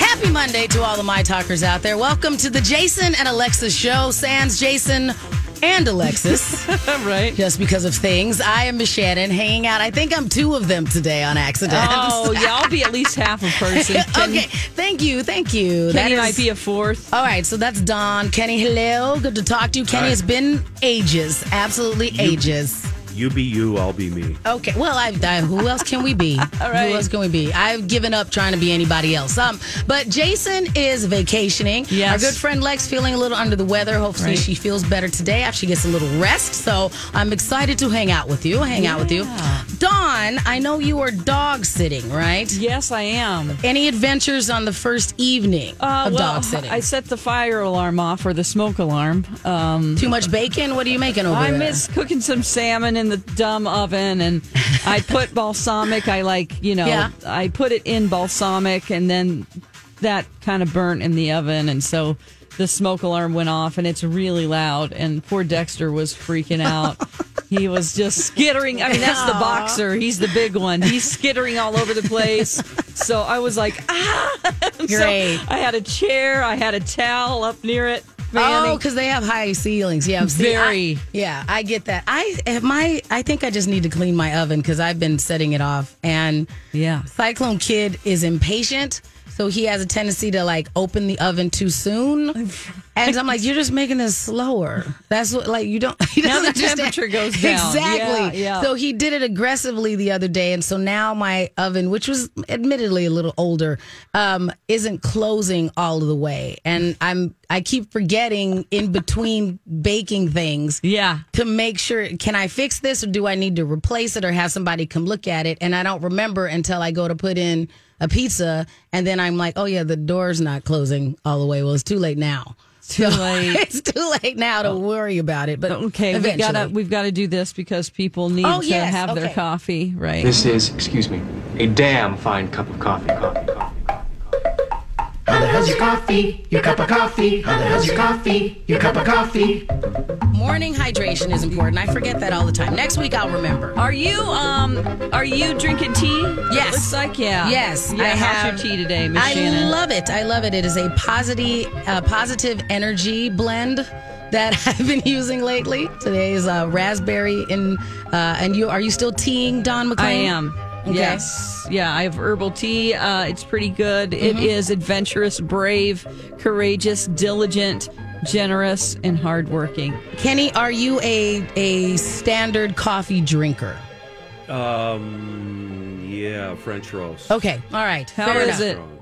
Happy Monday to all the My Talkers out there. Welcome to the Jason and Alexis show. Sans Jason and Alexis. right. Just because of things. I am Miss Shannon hanging out. I think I'm two of them today on accident. Oh, yeah, I'll be at least half a person. Kenny, okay. Thank you. Thank you. Kenny That might be a fourth. All right, so that's Dawn. Kenny, hello. Good to talk to you. Kenny, it's been ages. Absolutely ages. You be you, I'll be me. Okay. Well, I, I who else can we be? right. Who else can we be? I've given up trying to be anybody else. Um, but Jason is vacationing. Yes. Our good friend Lex feeling a little under the weather. Hopefully Right. she feels better today after she gets a little rest. So I'm excited to hang out with you. Hang out with you. Dawn, I know you are dog sitting, right? Yes, I am. Any adventures on the first evening Uh, of well, dog sitting? I set the fire alarm off or the smoke alarm. Um, Too much bacon? What are you making over I there? miss cooking some salmon in the dumb oven, and I put balsamic. I like, you know, Yeah. I put it in balsamic, and then that kind of burnt in the oven, and so the smoke alarm went off, and it's really loud. And poor Dexter was freaking out. he was just skittering. I mean, that's the boxer. He's the big one. He's skittering all over the place. So I was like, ah. So Great. I had a chair. I had a towel up near it. Oh, because they have high ceilings. Yeah, see, I- Very. yeah, I get that. I have my. I think I just need to clean my oven because I've been setting it off. And yeah. Cyclone Kid is impatient, so he has a tendency to like open the oven too soon. And I'm like, you're just making this slower. That's what like you don't. He Now doesn't the understand. temperature goes down. Exactly. Yeah, yeah. So he did it aggressively the other day, and so now my oven, which was admittedly a little older, um, isn't closing all of the way, and I'm I keep forgetting in between baking things Yeah. to make sure can I fix this or do I need to replace it or have somebody come look at it and I don't remember until I go to put in a pizza, and then I'm like, oh yeah, the door's not closing all the way. Well, it's too late now. Too late. it's too late now to oh. worry about it. But Okay, we eventually. gotta we've got to do this because people need Oh, to yes, have their coffee, right? This is, excuse me, a damn fine cup of coffee. Coffee, coffee, coffee. How the hell's your coffee? Your cup of coffee? How the hell's your coffee? Your cup of coffee? morning hydration is important. I forget that all the time. Next week I'll remember. Are you um are you drinking tea? Yes. It looks like yeah. Yes, Yeah, I how's have. your tea today, Miss I Shannon? love it. I love it. It is a positive, uh, positive energy blend that I've been using lately. Today is uh, raspberry and uh, and you are you still teeing Don McLean? I am. Okay. Yes. Yeah, I have herbal tea. Uh, it's pretty good. It Mm-hmm. is adventurous, brave, courageous, diligent, generous, and hardworking. Kenny, are you a a standard coffee drinker? Um, yeah, French roast. Okay, all right. How fair is enough. it? Strong.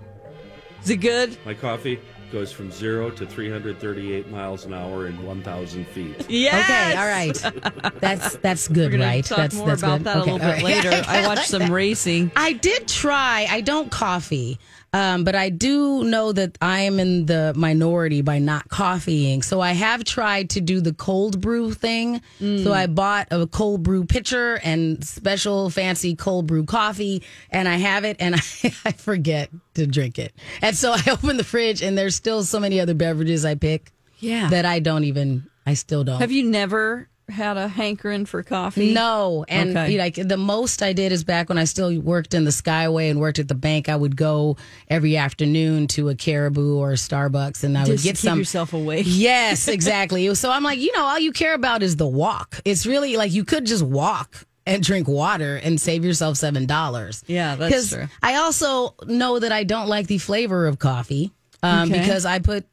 Is it good? My coffee goes from zero to 338 miles an hour in 1,000 feet. Yes. Okay, all right. That's that's good, We're gonna right? talk that's more that's about good. that Okay, a little all bit right. later. I watched some racing. I did try. I don't coffee, um, but I do know that I am in the minority by not coffeeing. So I have tried to do the cold brew thing. So I bought a cold brew pitcher and special fancy cold brew coffee, and I have it, and I, I forget to drink it. And so I open the fridge, and there's still so many other beverages I pick Yeah. that I don't even. I still don't. Have you never had a hankering for coffee? No, and Okay. you know, like the most I did is back when I still worked in the Skyway and worked at the bank. I would go every afternoon to a Caribou or a Starbucks, and I would Just to get some. yourself awake. Yes, exactly. so I'm like, you know, all you care about is the walk. It's really like you could just walk and drink water and save yourself seven dollars. Yeah, that's true. I also know that I don't like the flavor of coffee um, Okay. because I put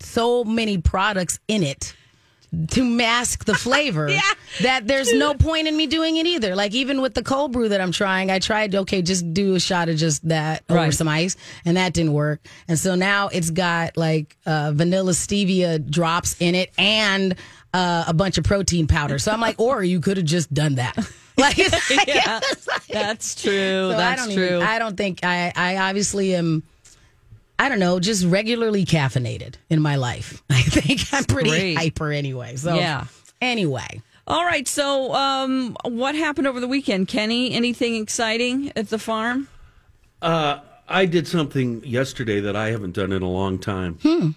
so many products in it to mask the flavor that there's no point in me doing it either. Like even with the cold brew that I'm trying, I tried okay, just do a shot of just that over Right. some ice, and that didn't work. And so now it's got like uh, vanilla stevia drops in it and uh, a bunch of protein powder. So I'm like, or you could have just done that. Like, it's like- Yeah, that's true. so that's I don't true. Even, I don't think I. I obviously am. I don't know, just regularly caffeinated in my life. I think I'm pretty Great. hyper anyway. So Yeah. Anyway, All right. So, um, what happened over the weekend, Kenny? Anything exciting at the farm? Uh, I did something yesterday that I haven't done in a long time. Hmm.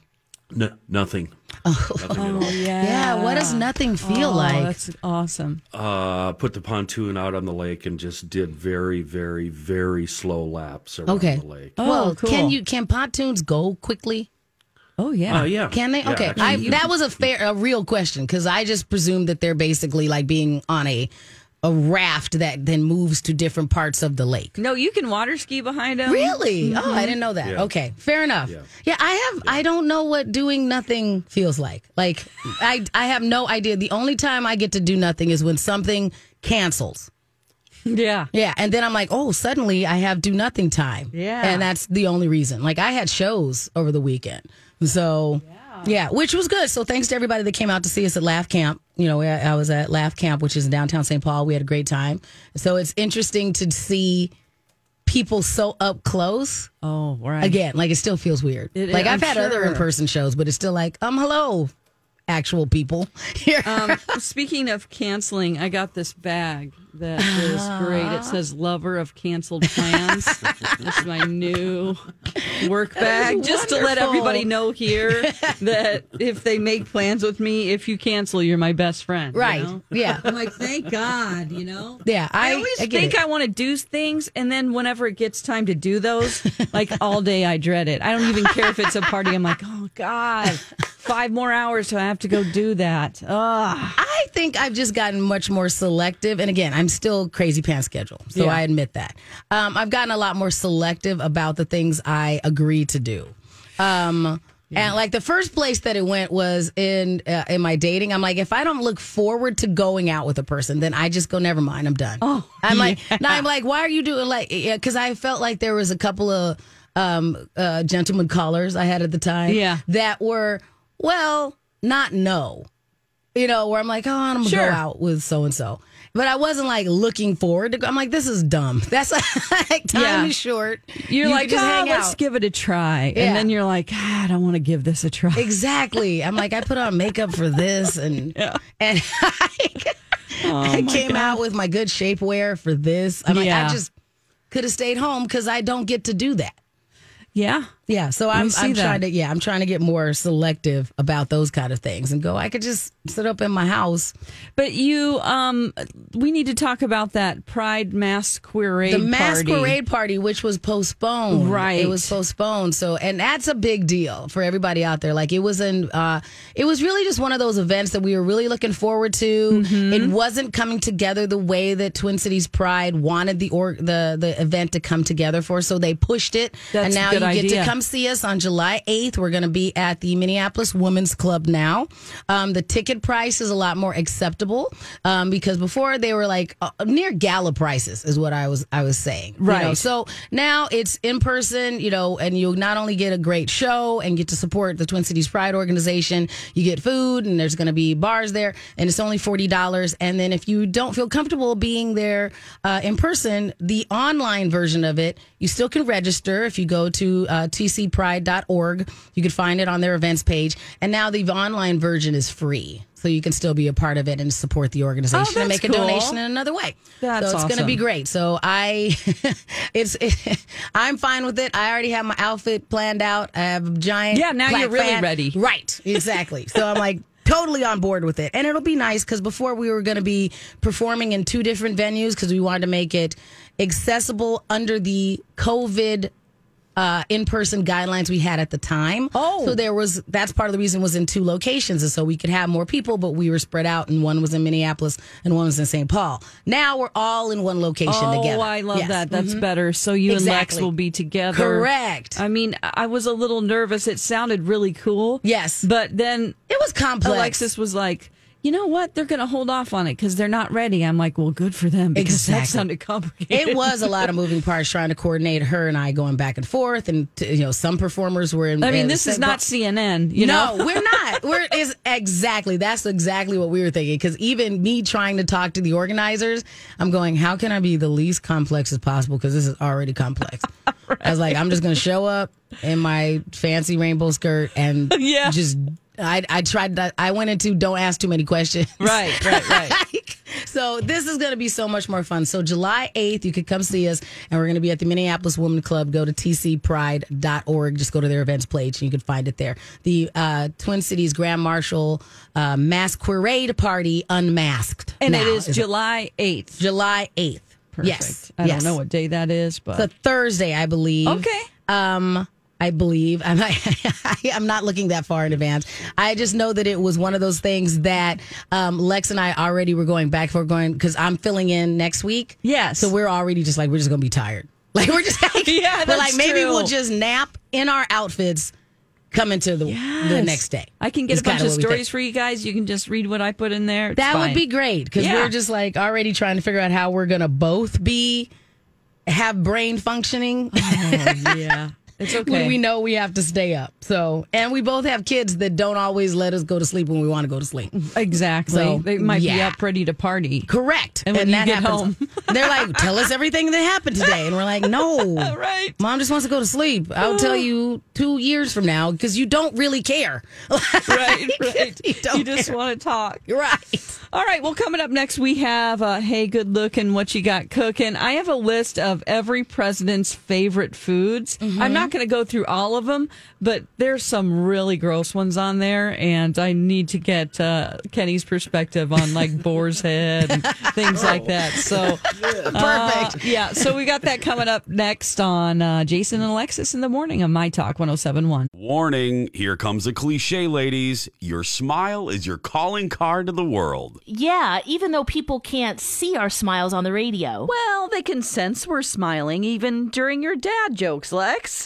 No, nothing. Nothing at all. Yeah. yeah. What does nothing feel Oh, like? That's awesome. Uh, put the pontoon out on the lake and just did very, very, very slow laps around Okay. the lake. Oh, well, cool. can you can pontoons go quickly? Oh yeah. Uh, yeah. Can they? Yeah, okay, actually, I, you that was a fair, a real question because I just presumed that they're basically like being on a a raft that then moves to different parts of the lake. No, you can water ski behind them. Really? Oh, I mm-hmm. didn't know that. Yeah. Okay, fair enough. Yeah. Yeah, I have. I don't know what doing nothing feels like. Like, I I have no idea. The only time I get to do nothing is when something cancels. Yeah. Yeah, and then I'm like, oh, suddenly I have do nothing time. Yeah. and that's the only reason. Like, I had shows over the weekend, so yeah, which was good. So thanks to everybody that came out to see us at Laugh Camp. You know, I I was at Laugh Camp, which is in downtown St. Paul. We had a great time. So it's interesting to see people so up close Oh, right. again like it still feels weird It- like i've I'm had other in-person shows but it's still like um hello actual people here Um, speaking of canceling, I got this bag that is great. It says "Lover of Canceled Plans." this is my new work bag, just to let everybody know here that if they make plans with me, if you cancel, you're my best friend. you right know? yeah I'm like, thank God, you know. yeah i, I always I think it. I want to do things, and then whenever it gets time to do those, like all day, I dread it. I don't even care if it's a party. I'm like, oh God, five more hours till I have to go do that. Ugh. I think I've just gotten much more selective. And again, I'm still crazy pants schedule. So Yeah. I admit that. Um, I've gotten a lot more selective about the things I agree to do. Um, And like the first place that it went was in uh, in my dating. I'm like, if I don't look forward to going out with a person, then I just go, never mind, I'm done. Oh, I'm like, now I'm like, why are you doing like? Because I felt like there was a couple of um, uh, gentleman callers I had at the time, Yeah. that were well, not no you know, where I'm like, oh, I'm gonna Sure. go out with so and so. but I wasn't like looking forward to. go. I'm like, this is dumb. That's like time Yeah. is short. You're You like, just ah, hang let's out." give it a try. Yeah. And then you're like, ah, I don't want to give this a try. Exactly. I'm like, I put on makeup for this, and Yeah. and I, I came God. out with my good shapewear for this. I'm like, I just could have stayed home because I don't get to do that. Yeah. Yeah, so I'm, I'm that. trying to yeah I'm trying to get more selective about those kind of things and go. I could just sit up in my house. But you, um, we need to talk about that Pride Masquerade The party. masquerade party, which was postponed, Right. It was postponed. So, and that's a big deal for everybody out there. Like it was in, uh, it was really just one of those events that we were really looking forward to. Mm-hmm. It wasn't coming together the way that Twin Cities Pride wanted the or the the event to come together for. So they pushed it, That's and now you get idea. to come see us on July 8th. We're going to be at the Minneapolis Women's Club now. Um, the ticket price is a lot more acceptable um, because before they were like uh, near gala prices, is what I was I was saying. You know, Right. so now it's in person, you know, and you'll not only get a great show and get to support the Twin Cities Pride organization, you get food and there's going to be bars there, and it's only forty dollars. And then if you don't feel comfortable being there uh, in person, the online version of it, you still can register if you go to uh, tcpride.org. You can find it on their events page, and now the online version is free. So you can still be a part of it and support the organization Oh, and make a cool. donation in another way. That's so it's going to be great. So I, it's, I'm fine with it. I already have my outfit planned out. I have a giant. Yeah, now you're really fan. ready. Right, exactly. so I'm like totally on board with it, and it'll be nice because before we were going to be performing in two different venues because we wanted to make it accessible under the COVID uh, in-person guidelines we had at the time. Oh. so there was that's part of the reason was in two locations, and so we could have more people, but we were spread out, and one was in Minneapolis and one was in St. Paul. Now we're all in one location together. Oh, together. I love Yes. that. That's Mhm. better. So you and Lex will be together. Correct. I mean, I was a little nervous. It sounded really cool. Yes. But then It was complex. Alexis was like, you know what? They're going to hold off on it because they're not ready. I'm like, well, good for them because that Exactly. sounded complicated. It was a lot of moving parts trying to coordinate her and I going back and forth, and you know some performers were in. I mean, uh, this is not CNN. You no, know, we're not. We're is exactly that's exactly what we were thinking. Because even me trying to talk to the organizers, I'm going, how can I be the least complex as possible? Because this is already complex. I was like, I'm just going to show up in my fancy rainbow skirt and Yeah. just. I I tried. To, I went into don't ask too many questions. Right, right, right. so this is going to be so much more fun. So July 8th, you could come see us, and we're going to be at the Minneapolis Women Club. Go to tcpride.org. Just go to their events page, and you can find it there. The uh, Twin Cities Grand Marshal uh, Masquerade Party Unmasked. and now it is it July 8th. July 8th. Perfect. Yes. I yes. don't know what day that is, but It's a Thursday, I believe. Okay. Um, I believe I'm not, I'm not looking that far in advance. I just know that it was one of those things that um, Lex and I already were going back for going because I'm filling in next week. Yes. So we're already just like we're just gonna be tired. Like we're just like, Yeah, we're like maybe true. we'll just nap in our outfits coming to the the next day. I can get Is a bunch of what we think. stories for you guys. You can just read what I put in there. It's That fine. would be great because Yeah. we're just like already trying to figure out how we're gonna both be have brain functioning. yeah. It's okay. when we know we have to stay up. So, and we both have kids that don't always let us go to sleep when we want to go to sleep. exactly. So, they might be up ready to party. Correct. And when you get happens. They're like, "Tell us everything that happened today," and we're like, "No, Right. Mom just wants to go to sleep. I'll tell you two years from now because you don't really care." Right, right. You don't just want to talk. right. All right. Well, coming up next, we have uh, Hey, Good Looking, What You Got Cooking. I have a list of every president's favorite foods. Mm-hmm. I'm not going to go through all of them, but there's some really gross ones on there, and I need to get uh, Kenny's perspective on like boar's head and things like that. So, uh, Perfect. yeah. So we got that coming up next on uh, Jason and Alexis in the morning on My Talk 1071. Warning, here comes a cliche, ladies. Your smile is your calling card to the world. Yeah, even though people can't see our smiles on the radio. Well, they can sense we're smiling even during your dad jokes, Lex.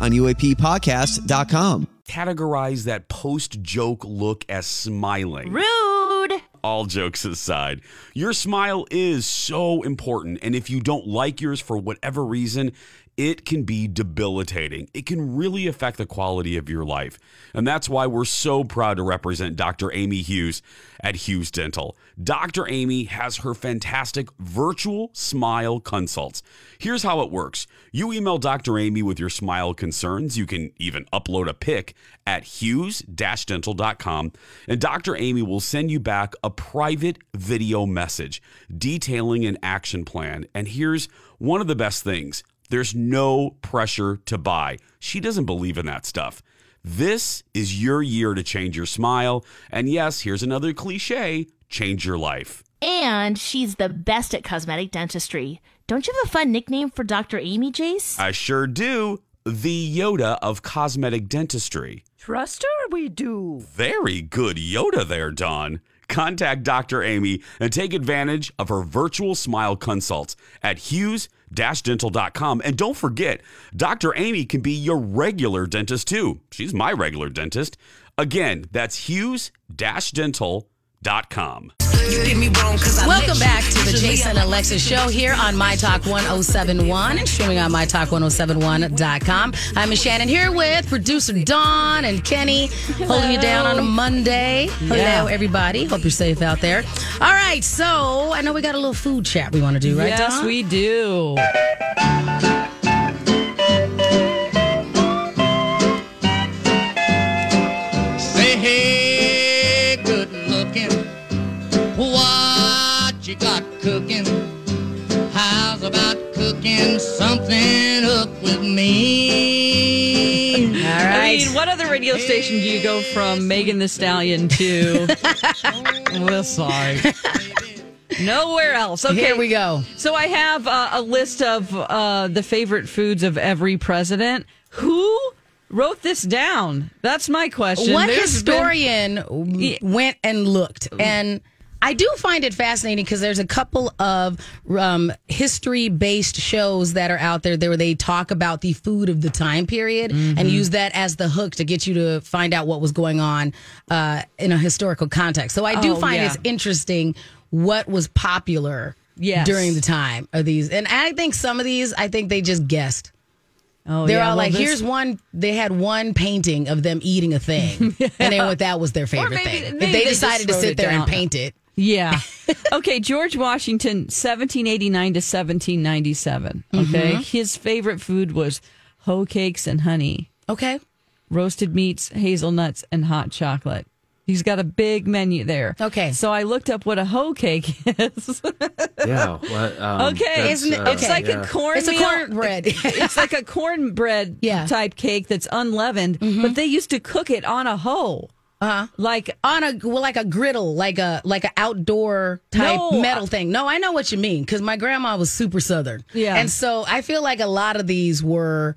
on UAPpodcast.com. categorize that post joke look as smiling. Rude. All jokes aside, your smile is so important. And if you don't like yours for whatever reason, it can be debilitating. It can really affect the quality of your life. And that's why we're so proud to represent Dr. Amy Hughes at Hughes Dental. Dr. Amy has her fantastic virtual smile consults. Here's how it works you email Dr. Amy with your smile concerns. You can even upload a pic at hughes dental.com, and Dr. Amy will send you back a private video message detailing an action plan. And here's one of the best things there's no pressure to buy. She doesn't believe in that stuff. This is your year to change your smile. And yes, here's another cliche change your life. And she's the best at cosmetic dentistry. Dawn't you have a fun nickname for Dr. Amy, Jace? I sure do. The Yoda of cosmetic dentistry. Trust her, we do. Very good Yoda there, Don. Contact Dr. Amy and take advantage of her virtual smile consults at hughes-dental.com. And don't forget, Dr. Amy can be your regular dentist too. She's my regular dentist. Again, that's hughes-dental.com. Welcome back to the Jason Alexis show here on My Talk 1071 and streaming on MyTalk1071.com. I'm Shannon here with producer Dawn and Kenny holding you down on a Monday. Hello, everybody. Hope you're safe out there. All right, so I know we got a little food chat we want to do, right, yes, Dawn? we do. Cooking something up with me? All I mean, what other radio station do you go from Megan Thee Stallion to? well, sorry. Nowhere else. Okay. Here we go. So I have uh, a list of uh, the favorite foods of every president. Who wrote this down? That's my question. What There's been- historian went and looked? And I do find it fascinating because there's a couple of um, history based shows that are out there where they talk about the food of the time period and use that as the hook to get you to find out what was going on uh, in a historical context. So I do Oh, find yeah. it's interesting what was popular Yes. during the time of these. And I think some of these, I think they just guessed. Oh, They're yeah, all well, like, this- here's one. They had one painting of them eating a thing, and they went, that was their favorite maybe- thing. maybe If they they decided to sit it there and paint it. Yeah. okay, George Washington, 1789 to 1797. Okay. Mm-hmm. His favorite food was hoe cakes and honey, Okay. roasted meats, hazelnuts, and hot chocolate. He's got a big menu there. Okay. So I looked up what a hoe cake is. Yeah. What, um, okay. Isn't it- uh, It's like yeah. a corn It's a cornbread. it's like a cornbread Yeah. Mm-hmm. type cake that's unleavened, but they used to cook it on a hoe. Uh-huh. Like On a well, like a griddle, like a like an outdoor type No, metal thing. No, I know what you mean because my grandma was super southern. Yeah. and so I feel like a lot of these were,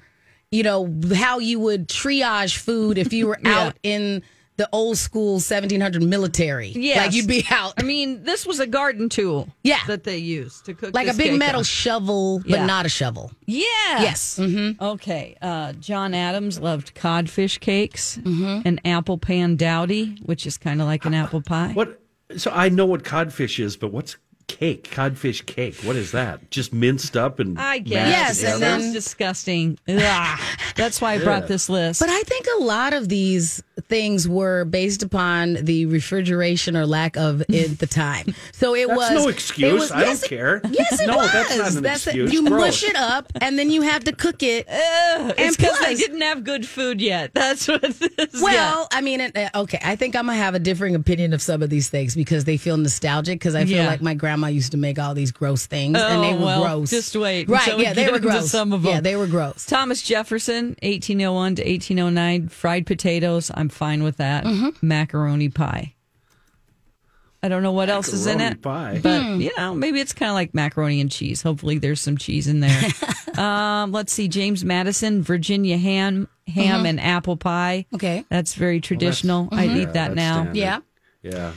you know, how you would triage food if you were Yeah. out in the old school 1700 military. Yeah. like you'd be out. I mean, this was a garden tool. Yeah. That they used to cook like a big cake metal on. shovel, but Yeah. not a shovel. Yeah. Yes. Mm-hmm. Okay. Uh, John Adams loved codfish cakes Mm-hmm. and apple pan dowdy, which is kind of like an apple pie. What? So I know what codfish is, but what's cake? Codfish cake. What is that? Just minced up and I guess. Yes, and then- disgusting. Ugh. That's why I brought this list. But I think a lot of these things were based upon the refrigeration or lack of at the time. So it That's was no excuse. was- I don't it- care. Yes, it No, was. that's not an it. excuse. You Gross. mush it up and then you have to cook it. It's and because they didn't have good food yet. That's what it is. Well, I mean, it- uh, okay. I think I'm gonna have a differing opinion of some of these things because they feel nostalgic. Because I feel Yeah. like my grandma used to make all these gross things, and they Oh, were well, gross. just wait right? until we Yeah, they were gross. some of them. Yeah, they were gross. Thomas Jefferson, 1801 to 1809, fried potatoes. I'm fine with that. Mm-hmm. Macaroni pie. I don't know what else is in it, pie. but Hmm. you know, maybe it's kind of like macaroni and cheese. Hopefully, there's some cheese in there. um, let's see, James Madison, Virginia ham, ham Mhm. and apple pie. Okay, that's very traditional. I'd Mhm. eat that now. standard. Yeah. Yeah.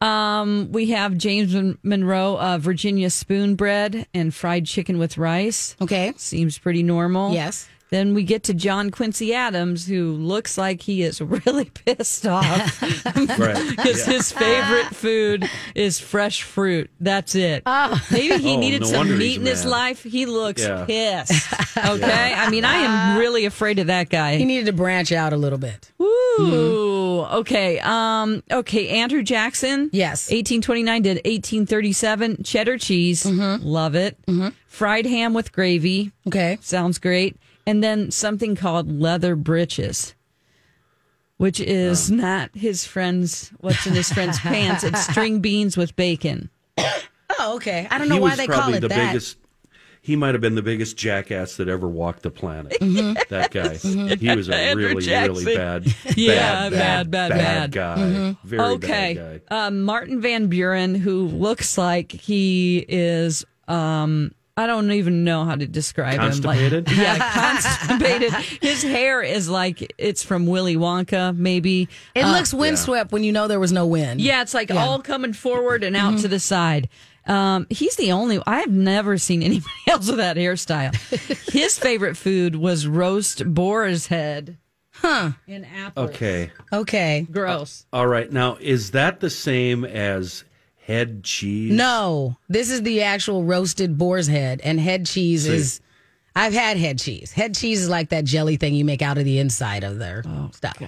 Um, we have James Monroe, uh, Virginia spoon bread and fried chicken with rice. Okay. Seems pretty normal. Yes. Then we get to John Quincy Adams, who looks like he is really pissed off Right. because Yeah. his favorite food is fresh fruit. That's it. Ah. Maybe he Oh, needed no some meat in his life. He looks Yeah. pissed. Okay. I mean, I am really afraid of that guy. He needed to branch out a little bit. Ooh, okay. Um, okay, Andrew Jackson. Yes. 1829 to 1837. Cheddar cheese. Love it. Fried ham with gravy. Okay. Sounds great. And then something called leather breeches, which is not his friend's, what's in his friend's pants. It's string beans with bacon. Oh, okay. I don't know he why was they call it the that. biggest. He might have been the biggest jackass that ever walked the planet. Mm-hmm. That guy. He was a really, Jackson. really bad, Yeah, bad, bad, bad, bad. guy. Very okay. bad guy. Uh, Martin Van Buren, who looks like he is, um, I don't even know how to describe Constipated? him. Like, yeah, constipated. His hair is like it's from Willy Wonka, maybe. It Uh, looks windswept when you know there was no wind. Yeah, it's like Yeah. all coming forward and out to the side. Um, he's the only. I have never seen anybody else with that hairstyle. His favorite food was roast boar's head. Huh. In apple. Okay. Okay. Gross. All right. Now, is that the same as head cheese? No, this is the actual roasted boar's head, and head cheese See. is. I've had head cheese. Head cheese is like that jelly thing you make out of the inside of their stuff.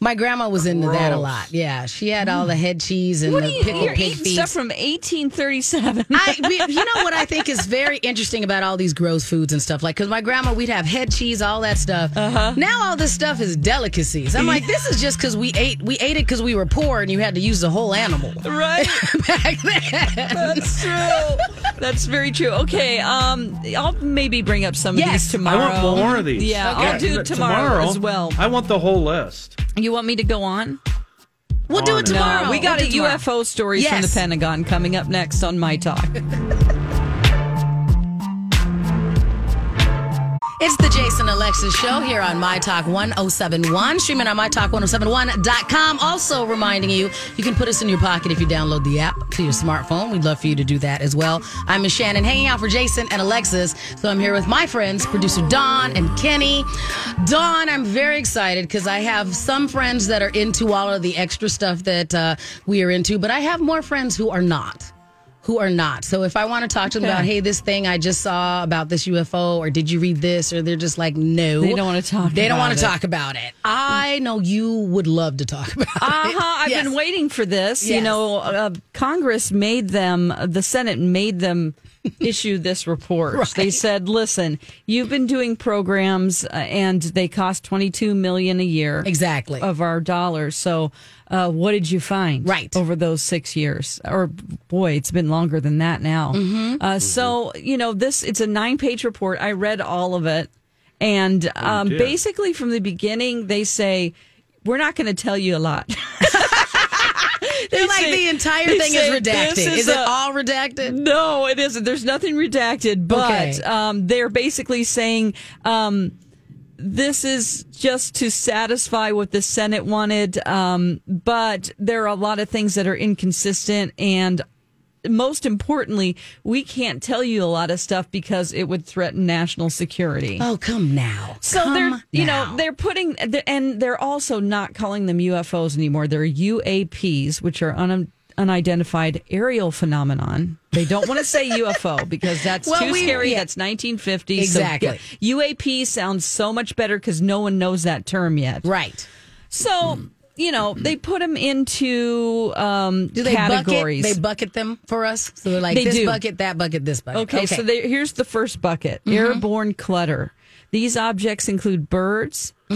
My grandma was into that a lot. Yeah, she had all the head cheese and What the you, pickled pig feet. stuff from 1837. I, you know what I think is very interesting about all these gross foods and stuff like because my grandma we'd have head cheese, all that stuff. Uh-huh. Now all this stuff is delicacies. I'm like, this is just because we ate we ate it because we were poor and you had to use the whole animal. right? Back then. That's true. That's very true. Okay, um, I'll maybe bring up some of Yes. these tomorrow. I want more of these. Yeah, I'll do But tomorrow, as well. I want the whole list. You want me to go on? We'll do it tomorrow. No, we got We'll a tomorrow. UFO stories from the Pentagon coming up next on My Talk. It's the Jason Alexis Show here on My Talk 1071, streaming on MyTalk1071.com. Also reminding you, you can put us in your pocket if you download the app to your smartphone. We'd love for you to do that as well. I'm Miss Shannon, hanging out for Jason and Alexis. So I'm here with my friends, producer Dawn and Kenny. Dawn, I'm very excited because I have some friends that are into all of the extra stuff that uh, we are into, but I have more friends who are not who are not. So if I want to talk to them Okay. about, hey, this thing I just saw about this UFO, or did you read this, or they're just like, no, They don't want to talk They don't want to it. talk about it. I know you would love to talk about Uh it. I've Yes. been waiting for this. You know, uh, Congress made them, the Senate made them issue this report. They said, "Listen, you've been doing programs, uh, and they cost twenty two million a year, Exactly. of our dollars. So, uh, what did you find, Right. over those six years? Or boy, it's been longer than that now. Mm-hmm. Uh, so, you know, this it's a nine page report. I read all of it, and um, did. basically from the beginning, they say." We're not going to tell you a lot. They're like say- the entire they thing is redacted. this Is, is it all redacted? No, it isn't. There's nothing redacted, but Okay. um, they're basically saying um, this is just to satisfy what the Senate wanted. Um, but there are a lot of things that are inconsistent and. Most importantly, we can't tell you a lot of stuff because it would threaten national security. Oh, come now. So Come they're you now. know they're putting and they're also not calling them UFOs anymore. They're UAPs, which are un, unidentified aerial phenomenon. They don't want to say UFO because that's Well, too we- scary. yeah. That's 1950. Exactly. So, UAP sounds so much better because no one knows that term yet. right. So you know, they put them into um, Do they categories. bucket? They bucket them for us. So they're like They this do. bucket, that bucket, this bucket. Okay, so they, here's the first bucket airborne clutter. These objects include birds.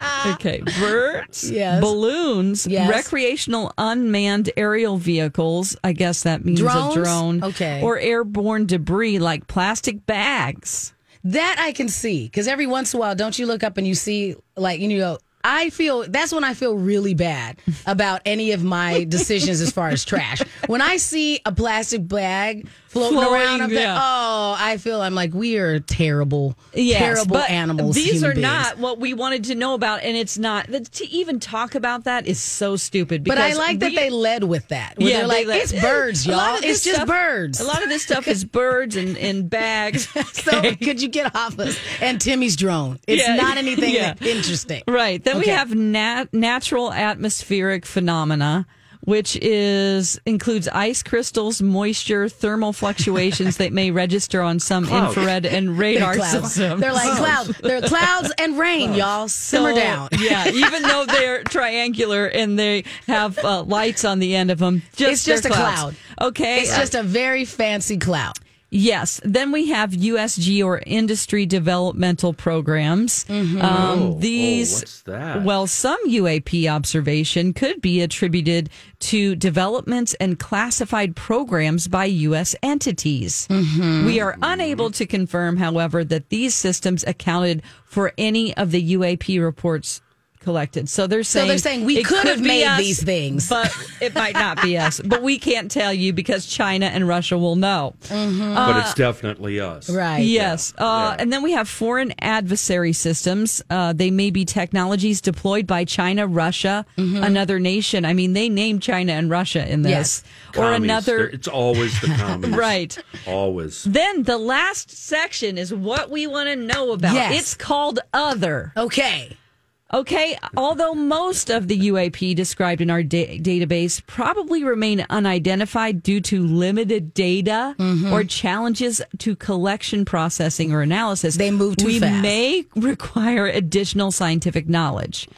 Uh, okay, birds, Yes. balloons, Yes. recreational unmanned aerial vehicles. I guess that means Drones? a drone. Okay. Or airborne debris like plastic bags. That I can see because every once in a while, don't you look up and you see like you know. I feel that's when I feel really bad about any of my decisions as far as trash. When I see a plastic bag floating Floating, around, like, yeah. oh, I feel I'm like we are terrible, Yes, terrible animals. These are beings. not what we wanted to know about, and it's not. that- To even talk about that is so stupid. But I like that we- they led with that. Where they're they like, let- it's birds, y'all. It's just stuff- birds. A lot of this stuff is birds and, and bags. So could you get off us? And Timmy's drone. It's Yeah, not anything yeah. interesting. Right. Then we have nat- natural atmospheric phenomena, which is includes ice crystals, moisture, thermal fluctuations that may register on some Clouds. infrared and They're radar systems. They're like clouds. They're clouds and rain, y'all. Simmer So, down. yeah, even though they're triangular and they have uh, lights on the end of them, just It's just a clouds. cloud. Okay, It's just a very fancy cloud. Yes. Then we have USG or industry developmental programs. Mm-hmm. Um, Oh, these, oh, what's that? well, some UAP observation could be attributed to developments and classified programs by U.S. entities. Mm-hmm. We are unable to confirm, however, that these systems accounted for any of the UAP reports collected. So they're saying, So saying they're saying we it could have made us, these things. but it might not be us. But we can't tell you because China and Russia will know. but it's definitely us. Right. Yes. Uh, Yeah. And then we have foreign adversary systems. Uh, they may be technologies deployed by China, Russia, another nation. I mean, they name China and Russia in this. Yes. Or Commies. another. They're- It's always the commies. Right. Always. Then the last section is what we want to know about. Yes. It's called Other. Okay. Okay, although most of the UAP described in our da- database probably remain unidentified due to limited data Mm-hmm. or challenges to collection, processing, or analysis, They move too we fast. may require additional scientific knowledge.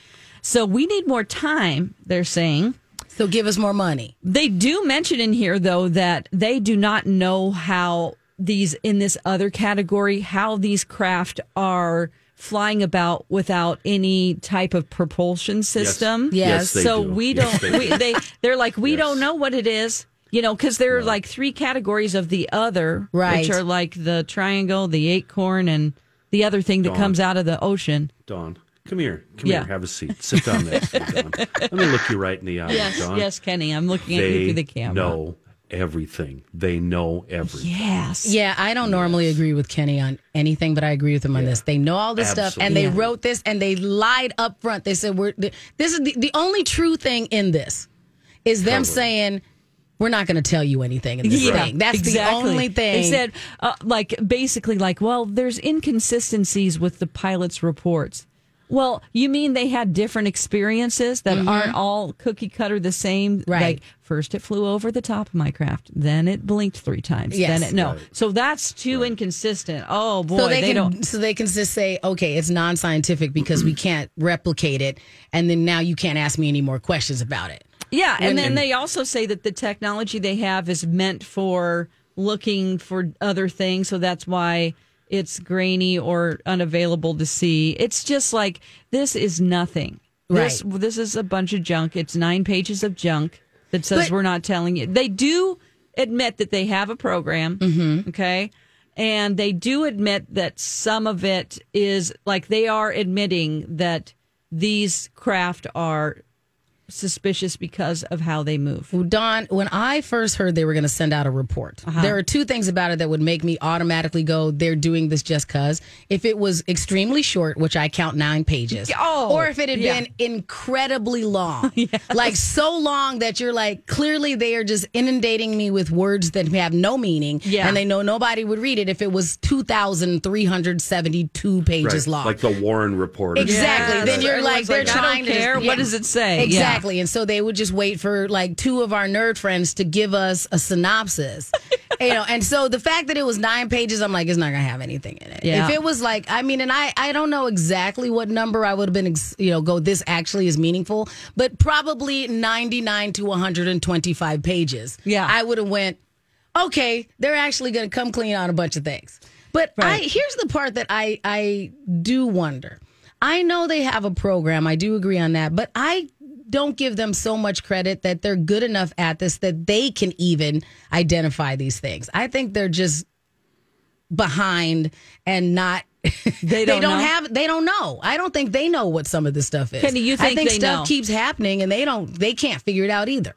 So we need more time, they're saying. So give us more money. They do mention in here, though, that they do not know how these, in this other category, how these craft are flying about without any type of propulsion system. Yes. Yes, they so do. we Yes, don't, they we, do. they, they're like, we Yes. don't know what it is. You know, because there are like three categories of the other, Right. which are like the triangle, the acorn, and the other thing that Dawn. comes out of the ocean. Dawn, come here. Come Yeah. here. Have a seat. Sit down next to me, Dawn. Let me look you right in the eye, Yes, Dawn. yes, Kenny, I'm looking at you through the camera. know everything. They know everything. Yes. Yeah, I don't normally agree with Kenny on anything, but I agree with him on this. They know all this stuff, and they Absolutely. wrote this, and they lied up front. They said, "We're this is the, the only true thing in this is them Cover. saying." We're not going to tell you anything in this thing. That's exactly. the only thing. They said, uh, like, basically, like, well, there's inconsistencies with the pilot's reports. Well, you mean they had different experiences that aren't all cookie cutter the same? Mm-hmm. Right. Like, first it flew over the top of my craft, then it blinked three times. Yes. Then it, no. So that's too inconsistent. Oh, boy. so they, can don't. so they can just say, okay, it's non-scientific because we can't replicate it, and then now you can't ask me any more questions about it. Yeah, and When- then they also say that the technology they have is meant for looking for other things, so that's why it's grainy or unavailable to see. It's just like this is nothing. This this is a bunch of junk. It's nine pages of junk that says But- we're not telling you. They do admit that they have a program. Mm-hmm. Okay. And they do admit that some of it is like they are admitting that these craft are suspicious because of how they move. Well, Dawn, when I first heard they were going to send out a report, Uh-huh. there are two things about it that would make me automatically go, they're doing this just because. If it was extremely short, which I count nine pages, Oh, or if it had yeah. been incredibly long, like so long that you're like, clearly they are just inundating me with words that have no meaning, Yeah. and they know nobody would read it if it was 2,372 pages Right. long. Like the Warren report. Exactly. Yes. then you're Everyone's like, they're like, don't trying to care. just- What does it say? Yeah. Exactly. And so they would just wait for like two of our nerd friends to give us a synopsis. you know, and so the fact that it was nine pages, I'm like, it's not gonna have anything in it. Yeah. If it was like, I mean, and I, I don't know exactly what number I would have been, ex- you know, go. This actually is meaningful, but probably 99 to 125 pages. Yeah. I would have went, okay, they're actually gonna come clean on a bunch of things. But I, here's the part that I, I do wonder. I know they have a program. I do agree on that, but I don't give them so much credit that they're good enough at this that they can even identify these things. I think they're just behind and not They don't know? have they don't know. I don't think they know what some of this stuff is. Kenny, you I think think they stuff know? keeps happening and they don't they can't figure it out either.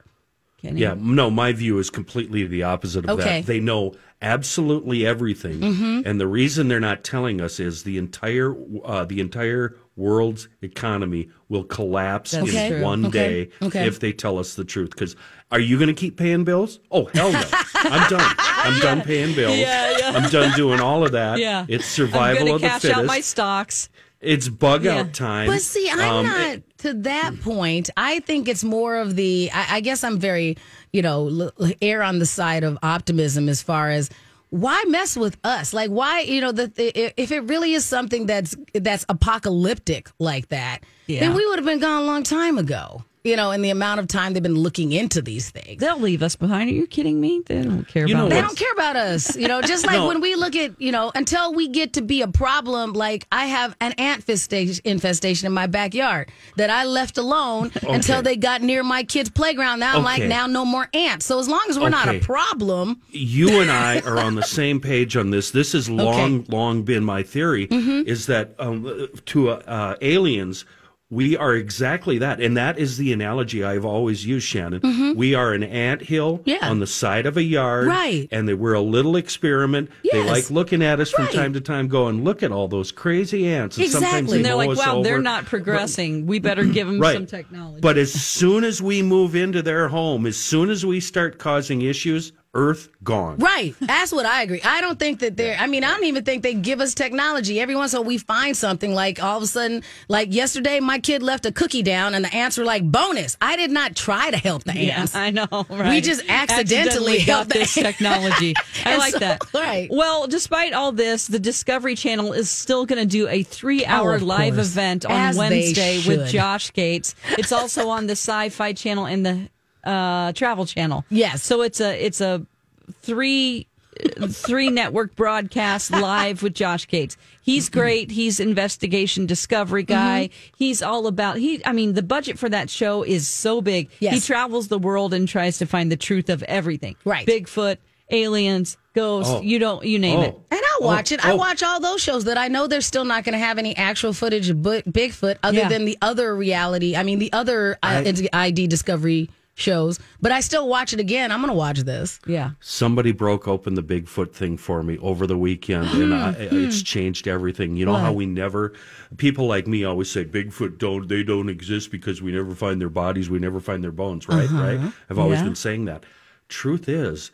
Kenny. Yeah, no, my view is completely the opposite of Okay. that. They know absolutely everything, Mm-hmm. and the reason they're not telling us is the entire uh, the entire world's economy will collapse That's in true. one Okay. day Okay. if they tell us the truth. Because are you going to keep paying bills? Oh hell no! I'm done. I'm done paying bills. Yeah, yeah. I'm done doing all of that. Yeah. it's survival I'm gonna of the cash fittest. out my stocks. it's bug Yeah. out time. But see, I'm Um, not to that point. I think it's more of the. I, I guess I'm very, you know, l- err on the side of optimism as far as why mess with us? Like, why, you know, that if it really is something that's that's apocalyptic like that, Yeah. then we would have been gone a long time ago. You know, in the amount of time they've been looking into these things. They'll leave us behind. Are you kidding me? They don't care You about They us. what? don't care about us, you know. Just like No. when we look at, you know, until we get to be a problem. Like I have an ant infestation in my backyard that I left alone until they got near my kids' playground. Now I'm like, now no more ants. So as long as we're not a problem, you and I are on the same page on this. This has long, long been my theory: Mm-hmm. is that um, to uh, uh, aliens, we are exactly that, and that is the analogy I've always used, Shannon. We are an ant hill Mm-hmm. Yeah. on the side of a yard, Right. And they, we're a little experiment. They like looking at us from Right. time to time, going, "Look at all those crazy ants." And sometimes Exactly. they And they're mow like, us wow, they're not progressing. We better give them Right. some technology. But as soon as we move into their home, as soon as we start causing issues, Earth gone. right? That's what I agree. I don't think that they're. I mean, I don't even think they give us technology. Every once in a while, we find something like all of a sudden, like yesterday, my kid left a cookie down, and the ants were like, "Bonus!" I did not try to help the yeah, ants. I know, right? We just accidentally got helped this technology. I And like so- that. right. Well, despite all this, the Discovery Channel is still going to do a three-hour Oh, live course. event on As Wednesday with. Josh Gates. It's also on the Sci-Fi Channel and the uh, Travel Channel. Yes. So it's a it's a three three network broadcast live with Josh Gates. He's great. He's investigation discovery guy. Mm-hmm. He's all about he I mean the budget for that show is so big. Yes. He travels the world and tries to find the truth of everything. Right. Bigfoot, aliens, ghosts, Oh. you don't you name Oh. it. And I'll watch it. I oh. watch all those shows that I know they're still not going to have any actual footage of Bigfoot other Yeah. than the other reality. I mean, the other uh, ID Discovery shows. But I still watch it again. I'm going to watch this. Yeah. Somebody broke open the Bigfoot thing for me over the weekend, and I, hmm. it's changed everything. You know how we never, people like me always say Bigfoot don't they don't exist because we never find their bodies, we never find their bones, right? Uh-huh. Right? I've always Yeah. been saying that. Truth is,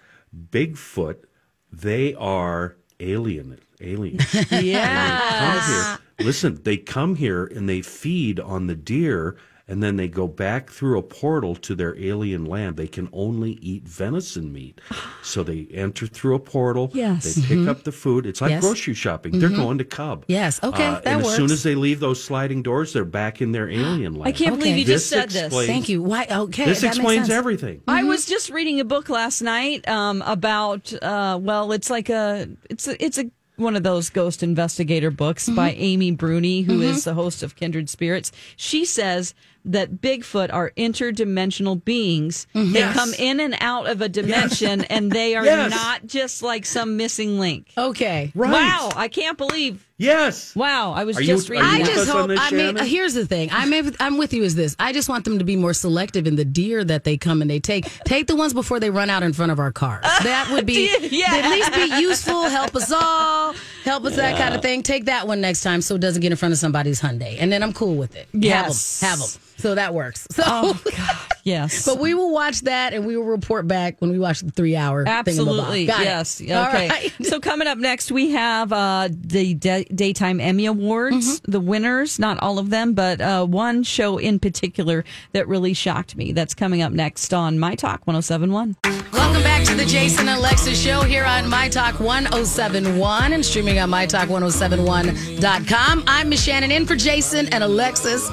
Bigfoot, they are alien aliens. Yeah. come here. Listen, they come here and they feed on the deer and then they go back through a portal to their alien land. They can only eat venison meat. So they enter through a portal. Yes. They pick mm-hmm. up the food. It's like Yes. grocery shopping. They're mm-hmm. going to Cub. Yes. Uh, okay, that and as soon as they leave those sliding doors, they're back in their alien land. I can't believe Okay. you just This said this. Thank you. Why? Okay. This that makes explains sense. everything. I mm-hmm. was just reading a book last night um, about uh, well, it's like a it's a, it's a one of those ghost investigator books by Amy Bruni, who is the host of Kindred Spirits. She says that Bigfoot are interdimensional beings. They Yes. come in and out of a dimension, and they are Yes. not just like some missing link. Okay. Right. Wow, I can't believe. Yes. Wow, I was Are just are reading. I just hope. this, I mean, here's the thing. I'm I'm with you. Is this? I just want them to be more selective in the deer that they come and they take. Take the ones before they run out in front of our cars. That would be Yeah. at least be useful. Help us all. Help us that kind of thing. Take that one next time so it doesn't get in front of somebody's Hyundai, and then I'm cool with it. Yes. Have them. Have them. So that works. So Oh God. Yes. But we will watch that and we will report back when we watch the three hour Absolutely. Got it. Yes. Okay. All right. so coming up next, we have uh, the da- daytime Emmy Awards, Mm-hmm. the winners, not all of them, but uh, one show in particular that really shocked me. That's coming up next on My Talk 1071. Welcome back to the Jason and Alexis show here on My Talk 1071 and streaming on MyTalk1071.com. I'm Miss Shannon in for Jason and Alexis.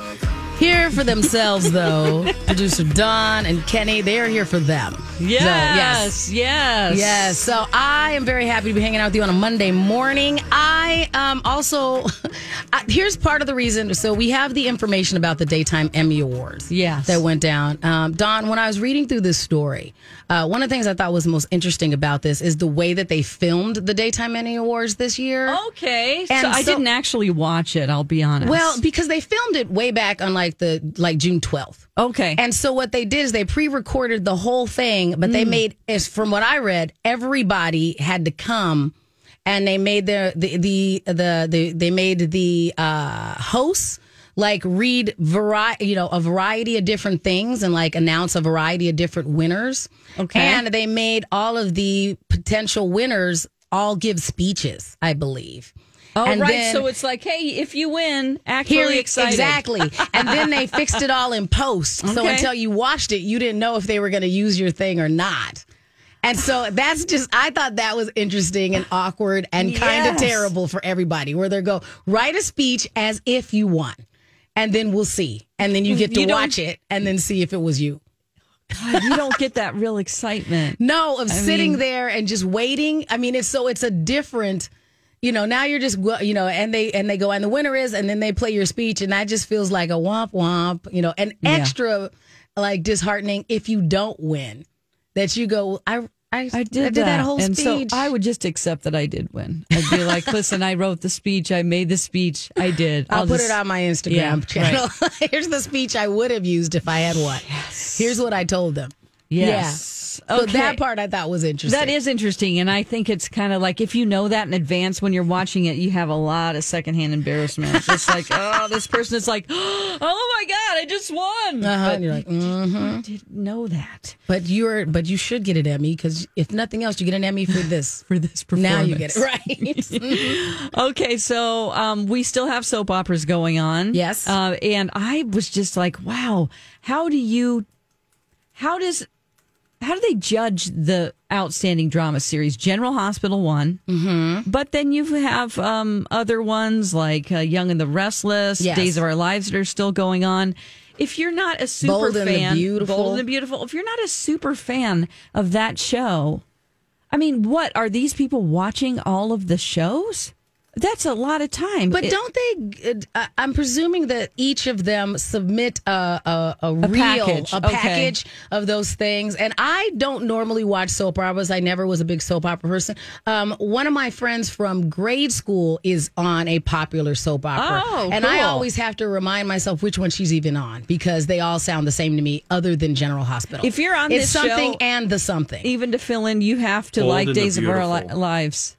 Here for themselves, though. Producer Dawn and Kenny, they're here for them. So, Yes. Yes. Yes. So I am very happy to be hanging out with you on a Monday morning. I um, also, here's part of the reason. So we have the information about the Daytime Emmy Awards. Yes. That went down. Um, Dawn, when I was reading through this story, uh, one of the things I thought was most interesting about this is the way that they filmed the Daytime Emmy Awards this year. Okay. And so I so- didn't actually watch it, I'll be honest. Well, because they filmed it way back on like the like June 12th. okay. And so what they did is they pre-recorded the whole thing, but they made as from what I read, everybody had to come and they made the the the the, the they made the uh hosts like read variety you know a variety of different things and like announce a variety of different winners Okay. and they made all of the potential winners all give speeches i believe oh, and right. then- so it's like, hey, if you win, act here really excited. exactly and then they fixed it all in post so until you watched it you didn't know if they were going to use your thing or not and so that's just i thought that was interesting and awkward and kind of Yes. terrible for everybody where they go write a speech as if you won and then we'll see and then you get to You watch it and then see if it was you God, you don't get that real excitement. no, of sitting mean- there and just waiting. I mean, it's so it's a different, you know. Now you're just you know, and they and they go and the winner is, and then they play your speech, and that just feels like a womp womp, you know, and Yeah. extra like disheartening if you don't win. That you go, I I, I did, that. whole and speech. so I would just accept that I did win. I'd be like, listen, I wrote the speech, I made the speech, I did. I'll, put just- it on my Instagram Yeah, channel. Here's the speech I would have used if I had won. Here's what I told them. Yes. So Okay. that part I thought was interesting. That is interesting, and I think it's kind of like if you know that in advance when you're watching it, you have a lot of secondhand embarrassment. Just like, oh, this person is like, oh my god, I just won. Uh-huh, But and you're like, mm-hmm. didn't know that But you're, but you should get an Emmy because if nothing else, you get an Emmy for this. for this performance. now you get it right. Okay, so um, we still have soap operas going on. Yes. Uh, and I was just like, wow, how do you, how does, how do they judge the outstanding drama series? General Hospital won, mm-hmm. but then you have um, other ones like uh, Young and the Restless, Yes. Days of Our Lives that are still going on. If you're not a super Bold fan, Beautiful. Bold and the Beautiful, if you're not a super fan of that show, I mean, what are these people watching all of the shows? That's a lot of time. But It- don't they? Uh, I'm presuming that each of them submit a a, a, real package, a okay. package of those things. And I don't normally watch soap operas. I never was a big soap opera person. Um, one of my friends from grade school is on a popular soap opera, Oh, and I always have to remind myself which one she's even on because they all sound the same to me, other than General Hospital. If you're on it's this something show- and the something. even to fill in, you have to Bold like Days of Our Lives.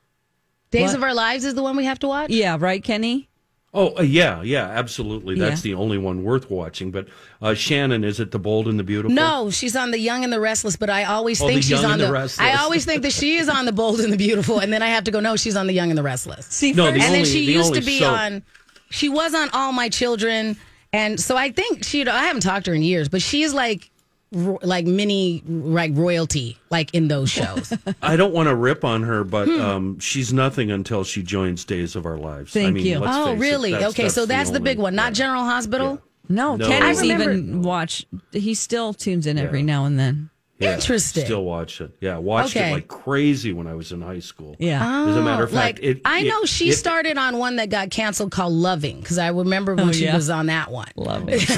Days what? of Our Lives is the one we have to watch. Yeah, right, Kenny. Oh uh, yeah, yeah, absolutely. That's Yeah. the only one worth watching. But uh, Shannon, is it the Bold and the Beautiful? No, she's on the Young and the Restless, but I always Oh, think The she's Young on and the the. Restless. I always think that she is on the Bold and the Beautiful, and then I have to go. No, she's on the Young and the Restless. See, No, first, the and then she the used to be soap- on. She was on All My Children, and so I think she. I haven't talked to her in years, but she's like, ro- like mini like royalty, like in those shows. I don't want to rip on her, but Hmm. um, she's nothing until she joins Days of Our Lives. I Thank mean, you. let's oh, face it, really? that's- okay, so that's the, only- big one, not yeah. General Hospital. no, No. Kenny's I remember- even watch. He still tunes in every now and then. Yeah, Interesting. Still watch it. Yeah, watched Okay. it like crazy when I was in high school. Yeah. As a matter of Oh, fact, like it, I it- know she it- started on one that got canceled called Loving because I remember when Oh, she yeah. was on that one. Love it.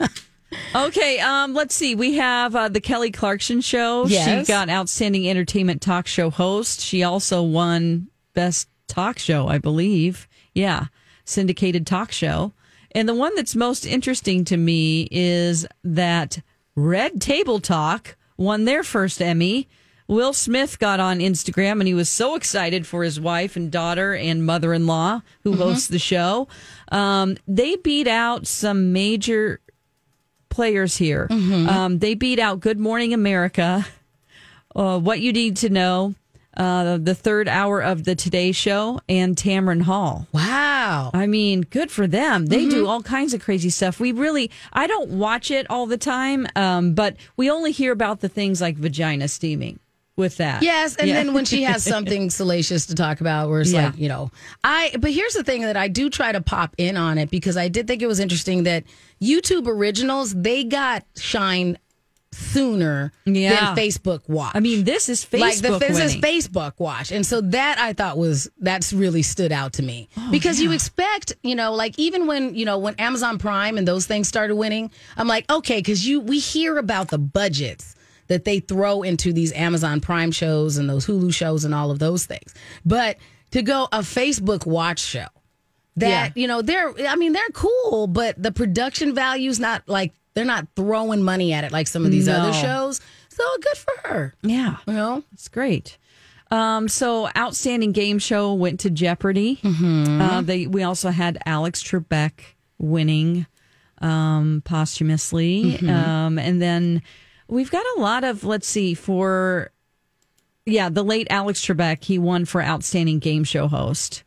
okay, um, let's see. We have uh, the Kelly Clarkson show. Yes. She got outstanding entertainment talk show host. She also won best talk show, I believe. Yeah, syndicated talk show. And the one that's most interesting to me is that Red Table Talk won their first Emmy. Will Smith got on Instagram and he was so excited for his wife and daughter and mother in law who hosts the show. Um, they beat out some major players here. Um, they beat out Good Morning America, uh, What You Need to Know, uh, the third hour of the Today Show, and Tamron Hall. Wow. I mean, good for them. They do all kinds of crazy stuff. We really, I don't watch it all the time, um, but we only hear about the things like vagina steaming with that. Yes, and Yeah. then when she has something salacious to talk about, where it's Yeah. like, you know, I. But here's the thing that I do try to pop in on it because I did think it was interesting that YouTube originals they got shine sooner Yeah. than Facebook watch. I mean, this is Facebook like the this is. Facebook watch, and so that I thought was that's really stood out to me Oh, because you expect you know like even when you know when Amazon Prime and those things started winning, I'm like okay because you we hear about the budgets that they throw into these Amazon Prime shows and those Hulu shows and all of those things, but to go a Facebook watch show that you know they're I mean they're cool, but the production value's not like they're not throwing money at it like some of these other shows. So good for her. Yeah. You know, It's great. Um, so outstanding game show went to Jeopardy. Mm-hmm. Uh, they we also had Alex Trebek winning um, posthumously, Mm-hmm. um, and then we've got a lot of let's see for yeah the late Alex Trebek he won for outstanding game show host,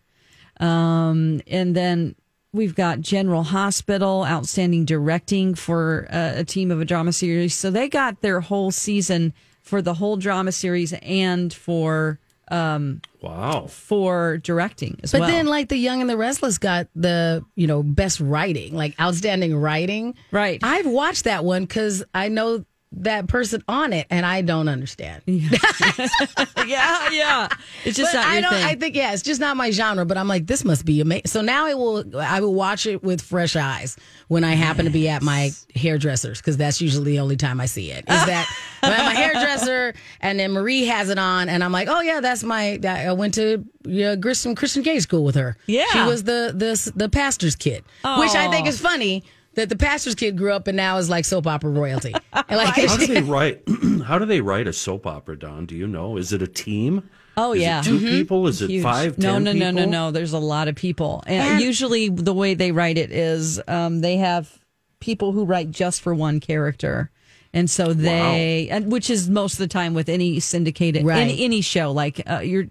um, and then. We've got General Hospital, outstanding directing for uh, a team of a drama series. So they got their whole season for the whole drama series and for um, Wow. for directing as well. But well. then, like the Young and the Restless got the you know best writing, like outstanding writing. Right. I've watched that one because I know that person on it, and I don't understand. yeah, yeah, it's just But not I your don't. thing. I think yeah, it's just not my genre. But I'm like, this must be amazing. So now I will. I will watch it with fresh eyes when I happen to be at my hairdresser's because that's usually the only time I see it. Is that I'm at my hairdresser and then Marie has it on, and I'm like, oh yeah, that's my. I went to yeah, Christian Christian Gay school with her. Yeah. she was the the the pastor's kid, oh. which I think is funny. That the pastor's kid grew up and now is like soap opera royalty. And like, How do they write? How do they write a soap opera, Dawn? Do you know? Is it a team? oh Is yeah, it 2 people? Is it Huge. five? No, 10 no, no, no, people? no. There's a lot of people, and, And- usually the way they write it is um, they have people who write just for one character. And so they, and which is most of the time with any syndicated, Right. any, any show, like uh, your,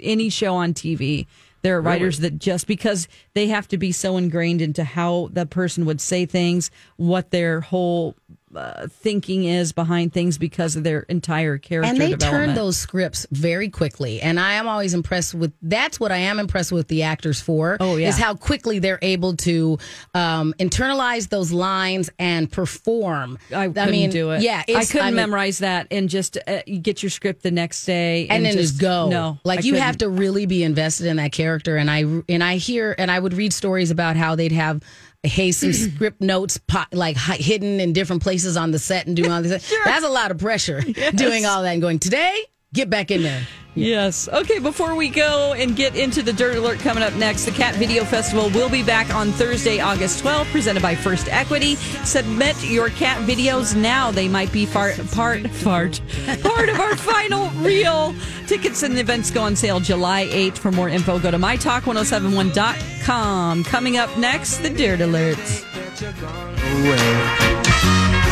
any show on TV, there are writers that just because they have to be so ingrained into how the person would say things, what their whole uh, thinking is behind things because of their entire character and they turn those scripts very quickly and i am always impressed with that's what i am impressed with the actors for Oh, yeah. is how quickly they're able to um, internalize those lines and perform I couldn't do it. yeah I couldn't mean, memorize that and just uh, get your script the next day and, then just go No, like I you have couldn't. to really be invested in that character and i and i hear and i would read stories about how they'd have hey some script notes po- like hi- hidden in different places on the set and doing all this. That's a lot of pressure doing all that and going today get back in there Yes. Okay, before we go and get into the Dirt Alert coming up next, the Cat Video Festival will be back on Thursday, August 12th, presented by First Equity. Submit your cat videos now. They might be fart, part, fart, part of our final reel. Tickets and events go on sale July 8th. For more info, go to mytalk1071.com. Coming up next, the Dirt Alerts.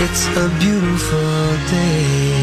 It's a beautiful day.